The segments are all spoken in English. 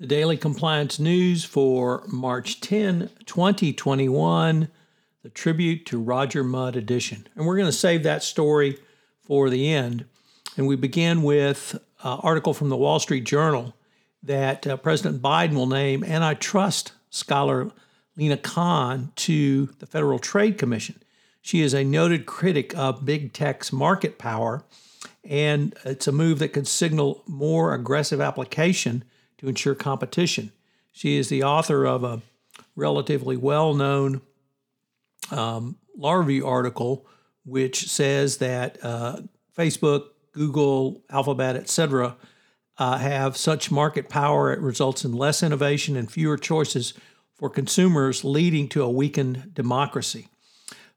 The Daily Compliance News for March 10, 2021, the tribute to Roger Mudd edition. And we're going to save that story for the end. And we begin with an article from the Wall Street Journal that uh, President Biden will name antitrust scholar Lina Khan to the Federal Trade Commission. She is a noted critic of big tech's market power, and it's a move that could signal more aggressive application to ensure competition. She is the author of a relatively well known um, law review article which says that uh, Facebook, Google, Alphabet, etc., uh, have such market power it results in less innovation and fewer choices for consumers, leading to a weakened democracy.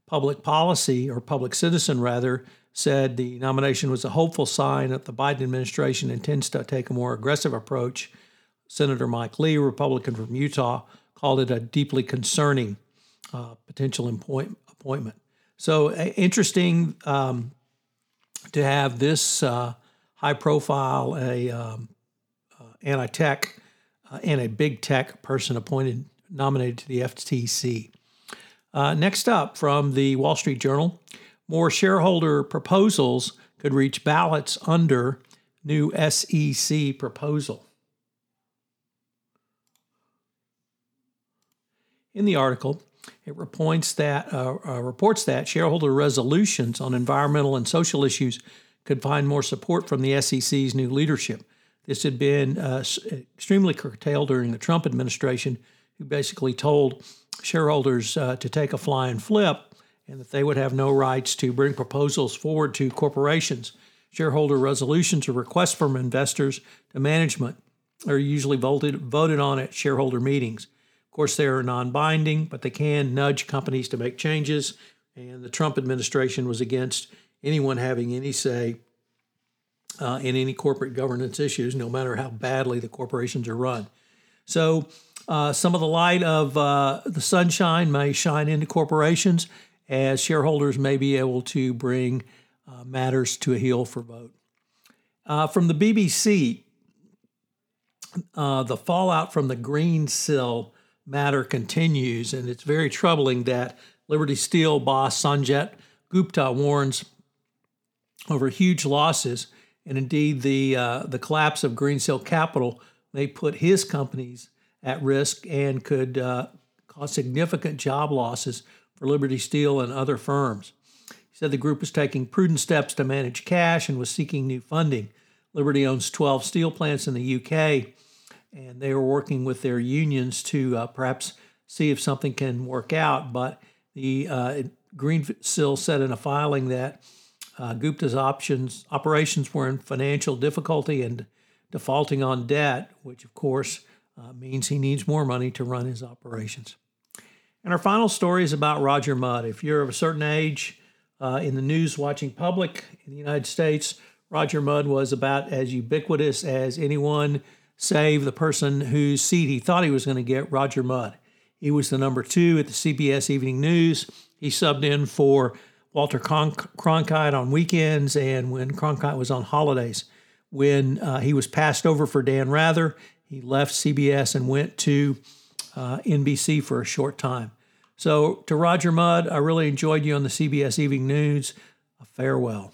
Public policy, or public citizen rather, said the nomination was a hopeful sign that the Biden administration intends to take a more aggressive approach Senator Mike Lee, Republican from Utah, called it a deeply concerning uh, potential appoint- appointment. So interesting um, to have this uh, high profile, a um, uh, anti-tech uh, and a big tech person appointed, nominated to the FTC. Uh, next up from the Wall Street Journal, more shareholder proposals could reach ballots under new SEC proposal. In the article, it reports that, uh, uh, reports that shareholder resolutions on environmental and social issues could find more support from the SEC's new leadership. This had been uh, extremely curtailed during the Trump administration, who basically told shareholders uh, to take a fly and flip and that they would have no rights to bring proposals forward to corporations. Shareholder resolutions or requests from investors to management are usually voted, voted on at shareholder meetings. Of course, they are non binding, but they can nudge companies to make changes. And the Trump administration was against anyone having any say uh, in any corporate governance issues, no matter how badly the corporations are run. So, uh, some of the light of uh, the sunshine may shine into corporations as shareholders may be able to bring uh, matters to a heel for vote. Uh, from the BBC, uh, the fallout from the Greensill matter continues, and it's very troubling that Liberty Steel boss Sanjeev Gupta warns over huge losses, and indeed the uh, the collapse of Greensill Capital may put his companies at risk and could uh, cause significant job losses for Liberty Steel and other firms. He said the group was taking prudent steps to manage cash and was seeking new funding. Liberty owns 12 steel plants in the UK and they are working with their unions to uh, perhaps see if something can work out. But the uh, Greensill said in a filing that uh, Gupta's options operations were in financial difficulty and defaulting on debt, which of course uh, means he needs more money to run his operations. And our final story is about Roger Mudd. If you're of a certain age uh, in the news watching public in the United States, Roger Mudd was about as ubiquitous as anyone save the person whose seat he thought he was going to get, Roger Mudd. He was the number two at the CBS Evening News. He subbed in for Walter Cronkite on weekends and when Cronkite was on holidays. When uh, he was passed over for Dan Rather, he left CBS and went to uh, NBC for a short time. So, to Roger Mudd, I really enjoyed you on the CBS Evening News. A farewell.